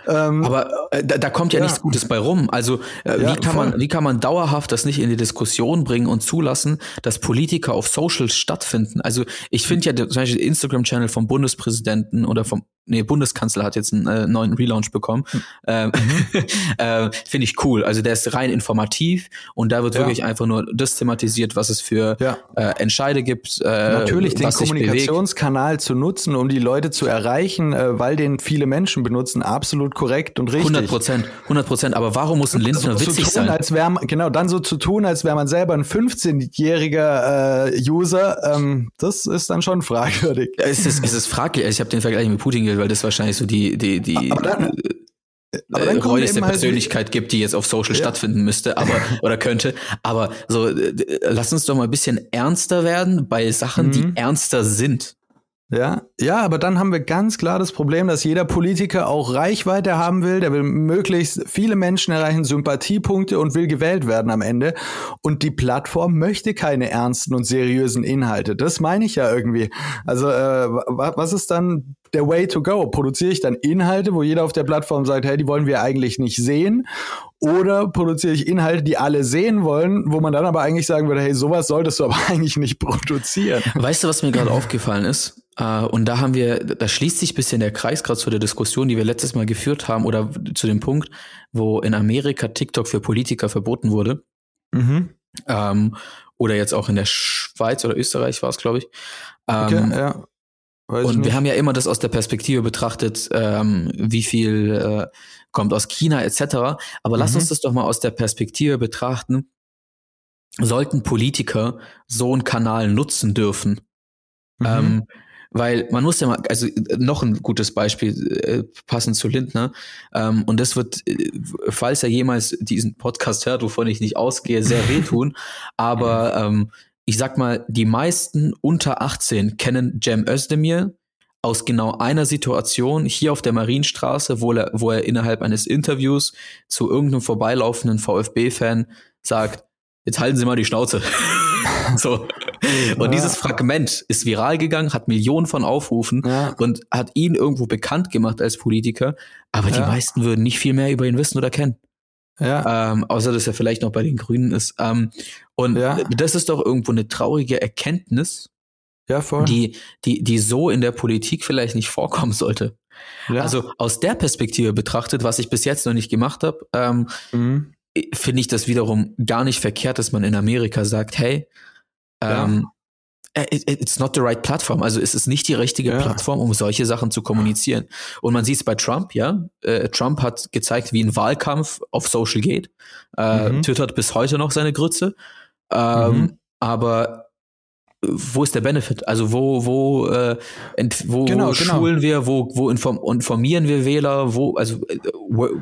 Ähm, aber äh, da, da kommt ja, ja, nichts Gutes bei rum. Also äh, ja, wie, kann man, wie kann man dauerhaft das nicht in die Diskussion bringen und zulassen, dass Politiker auf Socials stattfinden? Also ich finde ja zum Beispiel Instagram-Channel vom Bundespräsidenten oder vom nee, Bundeskanzler hat jetzt einen äh, neuen Relaunch bekommen. Hm. Ähm, mhm. äh, Finde ich cool. Also der ist rein informativ und da wird ja. wirklich einfach nur das thematisiert, was es für ja. äh, Entscheide gibt. Äh, Natürlich den Kommunikationskanal zu nutzen, um die Leute zu erreichen, äh, weil den viele Menschen benutzen, absolut korrekt und richtig. 100 Prozent, 100 Prozent. Aber warum muss ein Lindner so witzig tun, sein? Als wär, genau, dann so zu tun, als wäre man selber ein 15-jähriger äh, User, ähm, das ist dann schon fragwürdig. Es ist, es ist fraglich. Ich habe den Vergleich mit Putin weil das wahrscheinlich so die, die, die. Aber dann, aber dann äh, räudigste halt Persönlichkeit halt gibt, die jetzt auf Social ja. stattfinden müsste, aber oder könnte. Aber so, äh, lass uns doch mal ein bisschen ernster werden bei Sachen, mhm. die ernster sind. Ja, ja, aber dann haben wir ganz klar das Problem, dass jeder Politiker auch Reichweite haben will, der will möglichst viele Menschen erreichen, Sympathiepunkte und will gewählt werden am Ende. Und die Plattform möchte keine ernsten und seriösen Inhalte. Das meine ich ja irgendwie. Also äh, was ist dann der Way to go? Produziere ich dann Inhalte, wo jeder auf der Plattform sagt, hey, die wollen wir eigentlich nicht sehen? Oder produziere ich Inhalte, die alle sehen wollen, wo man dann aber eigentlich sagen würde, hey, sowas solltest du aber eigentlich nicht produzieren. Weißt du, was mir gerade aufgefallen ist? Uh, und da haben wir, da schließt sich bisschen der Kreis gerade zu der Diskussion, die wir letztes Mal geführt haben, oder zu dem Punkt, wo in Amerika TikTok für Politiker verboten wurde. Mhm. Um, ähm, oder jetzt auch in der Schweiz oder Österreich war es, glaube ich. Um, okay, ähm, ja. Weiß und wir haben ja immer das aus der Perspektive betrachtet, ähm, wie viel äh, kommt aus China etc. Aber mhm. lass uns das doch mal aus der Perspektive betrachten. Sollten Politiker so einen Kanal nutzen dürfen? Mhm. Ähm, weil man muss ja mal, also noch ein gutes Beispiel äh, passend zu Lindner. Ähm, und das wird, äh, falls er jemals diesen Podcast hört, wovon ich nicht ausgehe, sehr wehtun. Aber ähm, ich sag mal, die meisten unter 18 kennen Cem Özdemir aus genau einer Situation hier auf der Marienstraße, wo er, wo er innerhalb eines Interviews zu irgendeinem vorbeilaufenden VfB-Fan sagt, jetzt halten Sie mal die Schnauze. so. Und ja. dieses Fragment ist viral gegangen, hat Millionen von Aufrufen ja. und hat ihn irgendwo bekannt gemacht als Politiker. Aber ja. die meisten würden nicht viel mehr über ihn wissen oder kennen. Ja. Ähm, außer dass er vielleicht noch bei den Grünen ist. Ähm, und das ist doch irgendwo eine traurige Erkenntnis, ja, voll. die, die, die so in der Politik vielleicht nicht vorkommen sollte. Ja. Also aus der Perspektive betrachtet, was ich bis jetzt noch nicht gemacht habe, ähm, mhm. finde ich das wiederum gar nicht verkehrt, dass man in Amerika sagt, hey, ähm, ja. It's not the right platform. Also es ist nicht die richtige ja. Plattform, um solche Sachen zu kommunizieren. Und man sieht es bei Trump, ja. Äh, Trump hat gezeigt, wie ein Wahlkampf auf Social geht. Äh, mhm. twittert bis heute noch seine Grütze. Ähm, mhm. Aber wo ist der Benefit? Also wo wo äh, wo genau, genau. schulen genau. wir, wo wo inform informieren wir Wähler, wo also äh,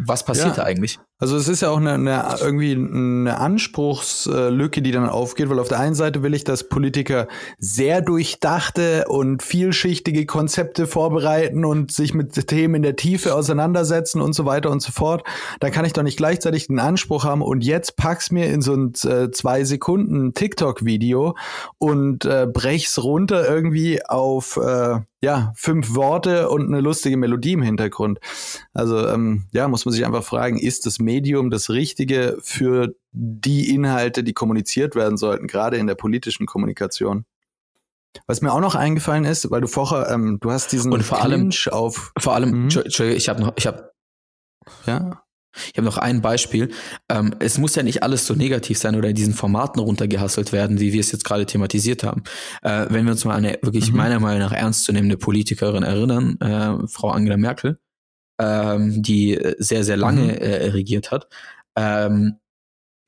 was passiert ja. da eigentlich? Also es ist ja auch eine, eine irgendwie eine Anspruchslücke, die dann aufgeht, weil auf der einen Seite will ich, dass Politiker sehr durchdachte und vielschichtige Konzepte vorbereiten und sich mit Themen in der Tiefe auseinandersetzen und so weiter und so fort. Da kann ich doch nicht gleichzeitig den Anspruch haben und jetzt pack's mir in so ein äh, zwei Sekunden TikTok-Video und äh, brech's runter irgendwie auf äh, ja, fünf Worte und eine lustige Melodie im Hintergrund. Also ähm, ja, muss man sich einfach fragen, ist das Medium das Richtige für die Inhalte, die kommuniziert werden sollten, gerade in der politischen Kommunikation? Was mir auch noch eingefallen ist, weil du vorher, ähm, du hast diesen und vor Clinch allem auf vor allem, mhm. ich habe noch, ich habe ja ich habe noch ein Beispiel. Ähm, es muss ja nicht alles so negativ sein oder in diesen Formaten runtergehasselt werden, wie wir es jetzt gerade thematisiert haben. Äh, wenn wir uns mal eine wirklich mhm. meiner Meinung nach ernstzunehmende Politikerin erinnern, äh, Frau Angela Merkel, ähm, die sehr, sehr lange mhm. äh, regiert hat, ähm,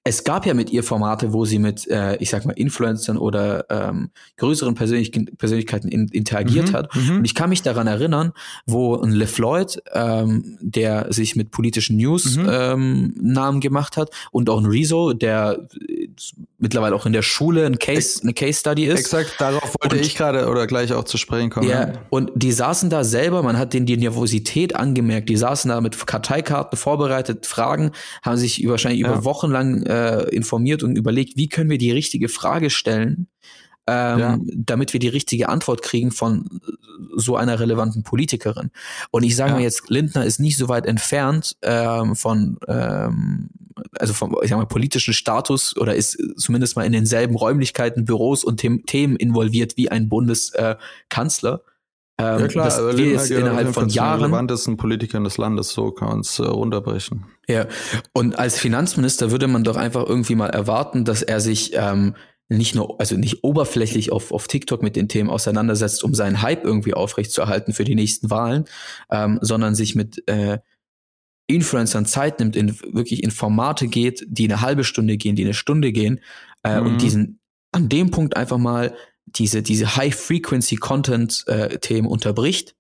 es gab ja mit ihr Formate, wo sie mit, äh, ich sag mal, Influencern oder ähm, größeren Persönlich Persönlichkeiten in, interagiert mhm, hat. Mhm. Und ich kann mich daran erinnern, wo ein LeFloid, ähm, der sich mit politischen News mhm. ähm, Namen gemacht hat, und auch ein Rezo, der mittlerweile auch in der Schule ein Case, eine Case Study ist. Exakt, darauf wollte und, ich gerade oder gleich auch zu sprechen kommen. Ja, und die saßen da selber, man hat denen die Nervosität angemerkt, die saßen da mit Karteikarten vorbereitet, Fragen, haben sich wahrscheinlich ja. über Wochen lang äh, informiert und überlegt, wie können wir die richtige Frage stellen, ähm, ja. damit wir die richtige Antwort kriegen von so einer relevanten Politikerin. Und ich sage ja. mal jetzt, Lindner ist nicht so weit entfernt ähm, von, ähm, also vom, ich sag mal, politischen Status oder ist zumindest mal in denselben Räumlichkeiten, Büros und The Themen involviert wie ein Bundeskanzler. Ähm, ja klar, dass also wir jetzt innerhalb von Jahren relevantesten Politikern des Landes, so kann man es äh, runterbrechen. Ja, und als Finanzminister würde man doch einfach irgendwie mal erwarten, dass er sich ähm, nicht nur, also nicht oberflächlich auf, auf TikTok mit den Themen auseinandersetzt, um seinen Hype irgendwie aufrechtzuerhalten für die nächsten Wahlen, ähm, sondern sich mit äh, Influencern Zeit nimmt, in wirklich in Formate geht, die eine halbe Stunde gehen, die eine Stunde gehen äh, mhm. und diesen an dem Punkt einfach mal diese, diese High-Frequency-Content-Themen äh, unterbricht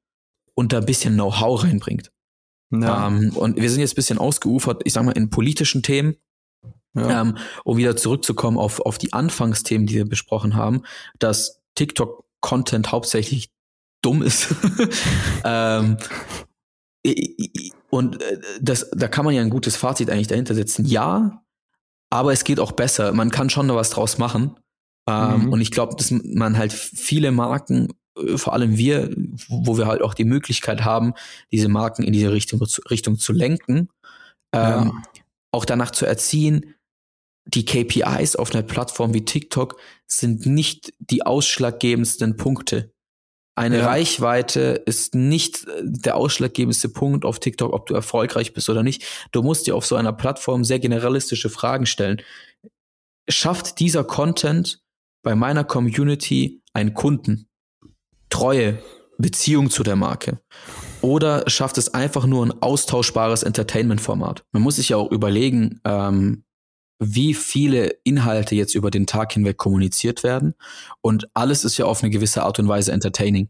und da ein bisschen Know-how reinbringt. Ja. Ähm, und wir sind jetzt ein bisschen ausgeufert, ich sag mal, in politischen Themen. Ja. Ähm, um wieder zurückzukommen auf, auf die Anfangsthemen, die wir besprochen haben, dass TikTok-Content hauptsächlich dumm ist. ähm, und äh, das, da kann man ja ein gutes Fazit eigentlich dahinter setzen. Ja, aber es geht auch besser. Man kann schon noch was draus machen. Ähm, mhm. Und ich glaube, dass man halt viele Marken, äh, vor allem wir, wo wir halt auch die Möglichkeit haben, diese Marken in diese Richtung, Richtung zu lenken, ähm, ja. auch danach zu erziehen, die KPIs auf einer Plattform wie TikTok sind nicht die ausschlaggebendsten Punkte. Eine ja. Reichweite ist nicht äh, der ausschlaggebendste Punkt auf TikTok, ob du erfolgreich bist oder nicht. Du musst dir auf so einer Plattform sehr generalistische Fragen stellen. Schafft dieser Content bei meiner Community einen Kunden? Treue, Beziehung zu der Marke? Oder schafft es einfach nur ein austauschbares Entertainment-Format? Man muss sich ja auch überlegen, ähm, wie viele Inhalte jetzt über den Tag hinweg kommuniziert werden. Und alles ist ja auf eine gewisse Art und Weise entertaining.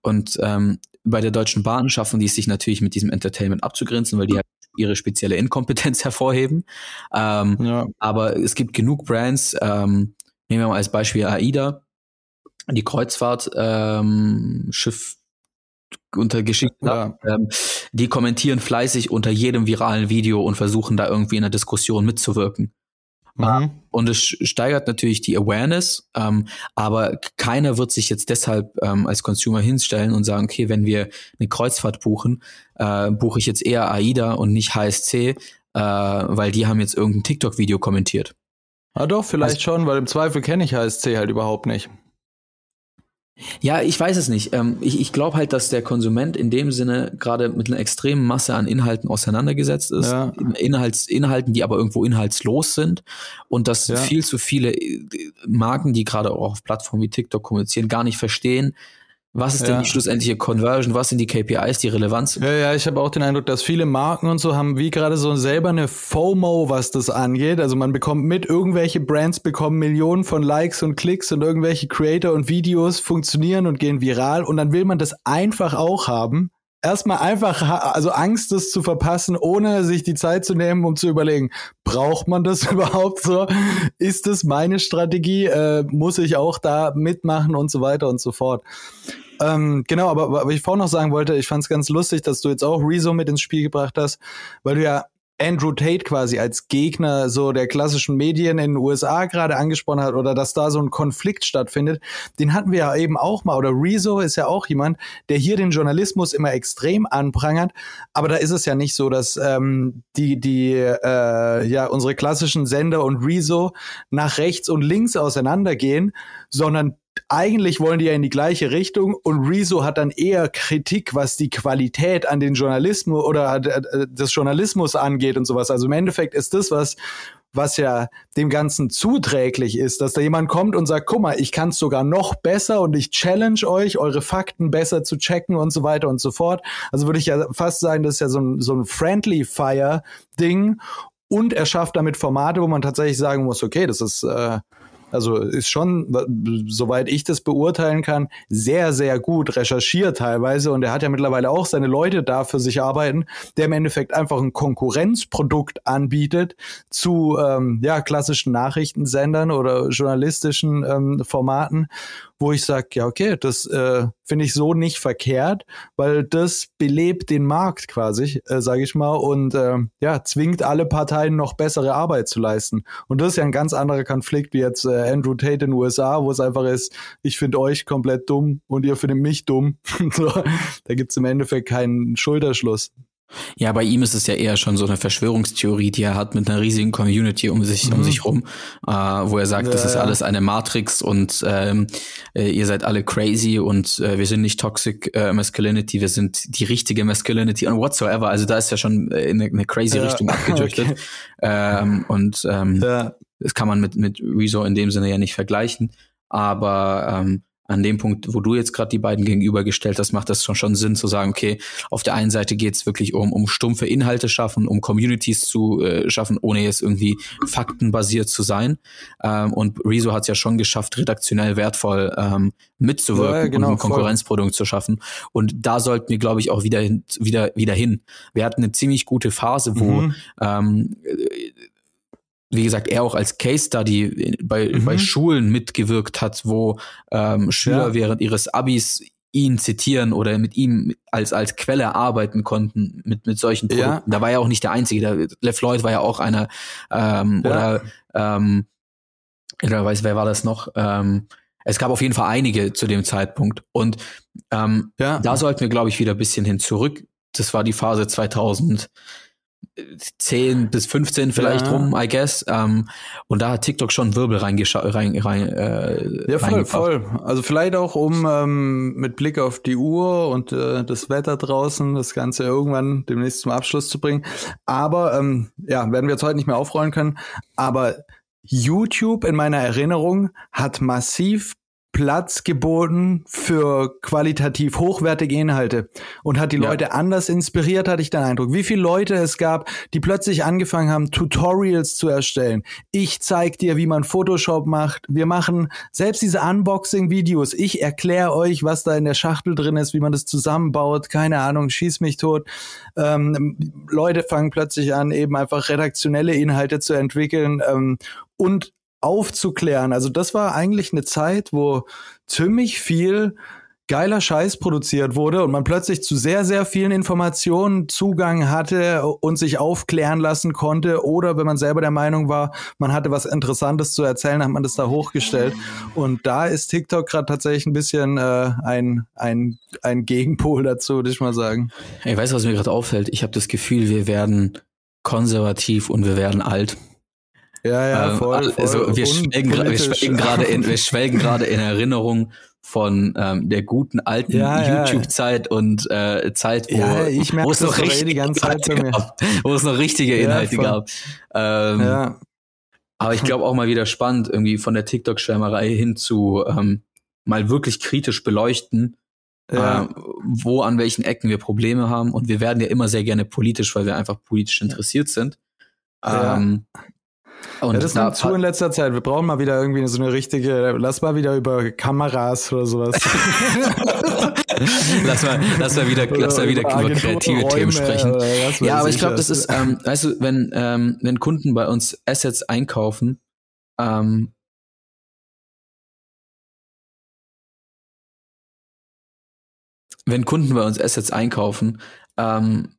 Und ähm, bei der Deutschen Bahn schaffen die es sich natürlich mit diesem Entertainment abzugrenzen, weil die halt ihre spezielle Inkompetenz hervorheben. Ähm, ja. Aber es gibt genug Brands, ähm, nehmen wir mal als Beispiel AIDA, die Kreuzfahrt, ähm, Schiff unter Geschichten, ja. ähm, die kommentieren fleißig unter jedem viralen Video und versuchen da irgendwie in der Diskussion mitzuwirken. Mhm. Und es steigert natürlich die Awareness, ähm, aber keiner wird sich jetzt deshalb ähm, als Consumer hinstellen und sagen, okay, wenn wir eine Kreuzfahrt buchen, äh, buche ich jetzt eher AIDA und nicht HSC, äh, weil die haben jetzt irgendein TikTok-Video kommentiert. Ah doch, vielleicht also, schon, weil im Zweifel kenne ich HSC halt überhaupt nicht. Ja, ich weiß es nicht. Ähm, ich ich glaube halt, dass der Konsument in dem Sinne gerade mit einer extremen Masse an Inhalten auseinandergesetzt ist. Ja. Inhalts, Inhalten, die aber irgendwo inhaltslos sind. Und dass ja. viel zu viele äh, Marken, die gerade auch auf Plattformen wie TikTok kommunizieren, gar nicht verstehen, was ist denn die schlussendliche Conversion? Was sind die KPIs, die relevant sind? Ja, ja, ich habe auch den Eindruck, dass viele Marken und so haben wie gerade so selber eine FOMO, was das angeht. Also man bekommt mit, irgendwelche Brands bekommen Millionen von Likes und Klicks und irgendwelche Creator und Videos funktionieren und gehen viral und dann will man das einfach auch haben erstmal einfach, also Angst, das zu verpassen, ohne sich die Zeit zu nehmen, um zu überlegen, braucht man das überhaupt so? Ist das meine Strategie? Äh, muss ich auch da mitmachen und so weiter und so fort? Ähm, genau, aber was ich vorhin noch sagen wollte, ich fand es ganz lustig, dass du jetzt auch Rezo mit ins Spiel gebracht hast, weil du ja Andrew Tate quasi als Gegner so der klassischen Medien in den USA gerade angesprochen hat oder dass da so ein Konflikt stattfindet, den hatten wir ja eben auch mal. Oder Rezo ist ja auch jemand, der hier den Journalismus immer extrem anprangert. Aber da ist es ja nicht so, dass ähm, die, die äh, ja unsere klassischen Sender und Rezo nach rechts und links auseinandergehen, sondern eigentlich wollen die ja in die gleiche Richtung und Rezo hat dann eher Kritik, was die Qualität an den Journalismus oder äh, des Journalismus angeht und sowas. Also im Endeffekt ist das was, was ja dem Ganzen zuträglich ist, dass da jemand kommt und sagt, guck mal, ich kann es sogar noch besser und ich challenge euch, eure Fakten besser zu checken und so weiter und so fort. Also würde ich ja fast sagen, das ist ja so ein, so ein Friendly Fire Ding und er schafft damit Formate, wo man tatsächlich sagen muss, okay, das ist äh, also ist schon, soweit ich das beurteilen kann, sehr, sehr gut recherchiert teilweise. Und er hat ja mittlerweile auch seine Leute da für sich arbeiten, der im Endeffekt einfach ein Konkurrenzprodukt anbietet zu ähm, ja, klassischen Nachrichtensendern oder journalistischen ähm, Formaten wo ich sage, ja, okay, das äh, finde ich so nicht verkehrt, weil das belebt den Markt quasi, äh, sage ich mal, und äh, ja, zwingt alle Parteien noch bessere Arbeit zu leisten. Und das ist ja ein ganz anderer Konflikt wie jetzt äh, Andrew Tate in den USA, wo es einfach ist, ich finde euch komplett dumm und ihr findet mich dumm. so, da gibt's im Endeffekt keinen Schulterschluss. Ja, bei ihm ist es ja eher schon so eine Verschwörungstheorie, die er hat mit einer riesigen Community um sich, mhm. um sich rum, äh, wo er sagt, ja, das ist alles eine Matrix und ähm, äh, ihr seid alle crazy und äh, wir sind nicht toxic äh, Masculinity, wir sind die richtige Masculinity und whatsoever. Also da ist ja schon äh, in eine, eine crazy ja. Richtung abgedriftet. Okay. Ähm, und ähm, ja. das kann man mit, mit Rezo in dem Sinne ja nicht vergleichen. Aber ähm, an dem Punkt, wo du jetzt gerade die beiden gegenübergestellt hast, macht das schon, schon Sinn zu sagen, okay, auf der einen Seite geht es wirklich um, um stumpfe Inhalte schaffen, um Communities zu äh, schaffen, ohne jetzt irgendwie faktenbasiert zu sein. Ähm, und Rezo hat es ja schon geschafft, redaktionell wertvoll ähm, mitzuwirken ja, genau, und ein Konkurrenzprodukt zu schaffen. Und da sollten wir, glaube ich, auch wieder, hin, wieder, wieder hin. Wir hatten eine ziemlich gute Phase, wo mhm. ähm, wie gesagt, er auch als Case Study bei, mhm. bei Schulen mitgewirkt hat, wo ähm, Schüler ja. während ihres Abis ihn zitieren oder mit ihm als, als Quelle arbeiten konnten mit, mit solchen Produkten. Ja. Da war er auch nicht der Einzige. Der, Lev Lloyd war ja auch einer, ähm, ja. oder, ähm, oder weiß, wer war das noch? Ähm, es gab auf jeden Fall einige zu dem Zeitpunkt. Und ähm, ja. da sollten wir, glaube ich, wieder ein bisschen hin zurück. Das war die Phase 2000. 10 bis 15 vielleicht ja. rum, I guess. Ähm, und da hat TikTok schon Wirbel reingeschaut. Rein, rein, äh, ja, voll, voll. Also vielleicht auch, um ähm, mit Blick auf die Uhr und äh, das Wetter draußen das Ganze irgendwann demnächst zum Abschluss zu bringen. Aber ähm, ja, werden wir jetzt heute nicht mehr aufrollen können. Aber YouTube in meiner Erinnerung hat massiv Platz geboten für qualitativ hochwertige Inhalte und hat die ja. Leute anders inspiriert, hatte ich den Eindruck. Wie viele Leute es gab, die plötzlich angefangen haben, Tutorials zu erstellen. Ich zeig dir, wie man Photoshop macht. Wir machen selbst diese Unboxing-Videos. Ich erkläre euch, was da in der Schachtel drin ist, wie man das zusammenbaut. Keine Ahnung, schieß mich tot. Ähm, Leute fangen plötzlich an, eben einfach redaktionelle Inhalte zu entwickeln ähm, und aufzuklären. Also das war eigentlich eine Zeit, wo ziemlich viel geiler Scheiß produziert wurde und man plötzlich zu sehr, sehr vielen Informationen Zugang hatte und sich aufklären lassen konnte. Oder wenn man selber der Meinung war, man hatte was Interessantes zu erzählen, hat man das da hochgestellt. Und da ist TikTok gerade tatsächlich ein bisschen äh, ein, ein, ein Gegenpol dazu, würde ich mal sagen. Ich weiß, was mir gerade auffällt. Ich habe das Gefühl, wir werden konservativ und wir werden alt. Ja, ja, ähm, voll. Also wir schwelgen, wir schwelgen gerade in, wir schwelgen gerade in Erinnerung von ähm, der guten alten ja, YouTube-Zeit ja. und äh, Zeit, wo, ja, ich wo es noch richtige die ganze Zeit gab, wo es noch richtige Inhalte gab. Ähm, ja. Aber ich glaube auch mal wieder spannend, irgendwie von der TikTok-Schwärmerei hin zu ähm, mal wirklich kritisch beleuchten, ja. äh, wo an welchen Ecken wir Probleme haben. Und wir werden ja immer sehr gerne politisch, weil wir einfach politisch interessiert sind. Ähm, und ja, das nimmt zu in letzter Zeit. Wir brauchen mal wieder irgendwie so eine richtige, lass mal wieder über Kameras oder sowas. lass mal, lass mal wieder, lass mal wieder über kreative Räume, Themen sprechen. Ja, aber ich glaube, das ist, ähm, weißt du, wenn, ähm, wenn Kunden bei uns Assets einkaufen, ähm, wenn Kunden bei uns Assets einkaufen, ähm,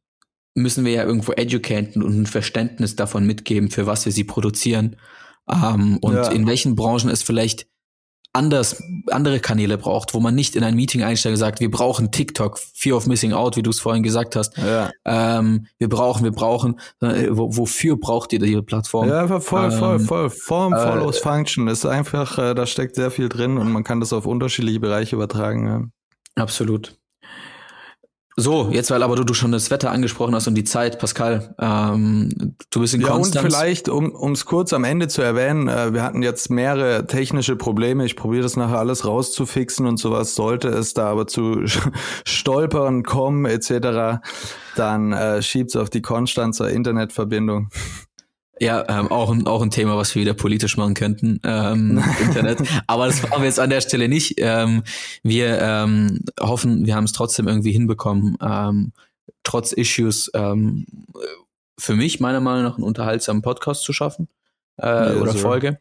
müssen wir ja irgendwo educaten und ein Verständnis davon mitgeben, für was wir sie produzieren. Ähm, und ja. in welchen Branchen es vielleicht anders, andere Kanäle braucht, wo man nicht in ein Meeting einsteigt und sagt, wir brauchen TikTok, Fear of Missing Out, wie du es vorhin gesagt hast. Ja. Ähm, wir brauchen, wir brauchen, äh, wo, wofür braucht ihr diese Plattform? Ja, voll, voll, ähm, voll. Form äh, follows Function. ist einfach, äh, da steckt sehr viel drin und man kann das auf unterschiedliche Bereiche übertragen. Ja. Absolut. So, jetzt weil aber du, du schon das Wetter angesprochen hast und die Zeit, Pascal, ähm, du bist in ja, Konstanz. Ja, und vielleicht, um es kurz am Ende zu erwähnen, äh, wir hatten jetzt mehrere technische Probleme. Ich probiere das nachher alles rauszufixen und sowas. Sollte es da aber zu Stolpern kommen etc., dann äh, schiebt's auf die Konstanzer Internetverbindung. Ja, ähm, auch, ein, auch ein Thema, was wir wieder politisch machen könnten, ähm, Internet. Aber das machen wir jetzt an der Stelle nicht. Ähm, wir ähm, hoffen, wir haben es trotzdem irgendwie hinbekommen, ähm, trotz Issues ähm, für mich meiner Meinung nach einen unterhaltsamen Podcast zu schaffen äh, ja, oder so. Folge.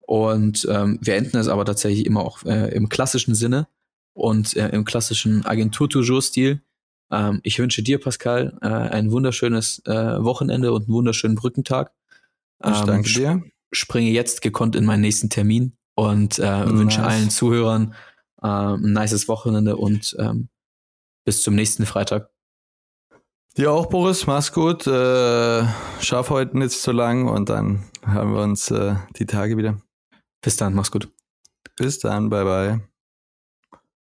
Und ähm, wir enden es aber tatsächlich immer auch äh, im klassischen Sinne und äh, im klassischen Agentur-Toujours-Stil. Ähm, ich wünsche dir, Pascal, äh, ein wunderschönes äh, Wochenende und einen wunderschönen Brückentag. Ich ähm, danke dir. Springe jetzt gekonnt in meinen nächsten Termin und äh, nice. wünsche allen Zuhörern äh, ein nices Wochenende und ähm, bis zum nächsten Freitag. Dir auch, Boris. Mach's gut. Äh, schaff heute nicht zu lang und dann haben wir uns äh, die Tage wieder. Bis dann. Mach's gut. Bis dann. Bye, bye.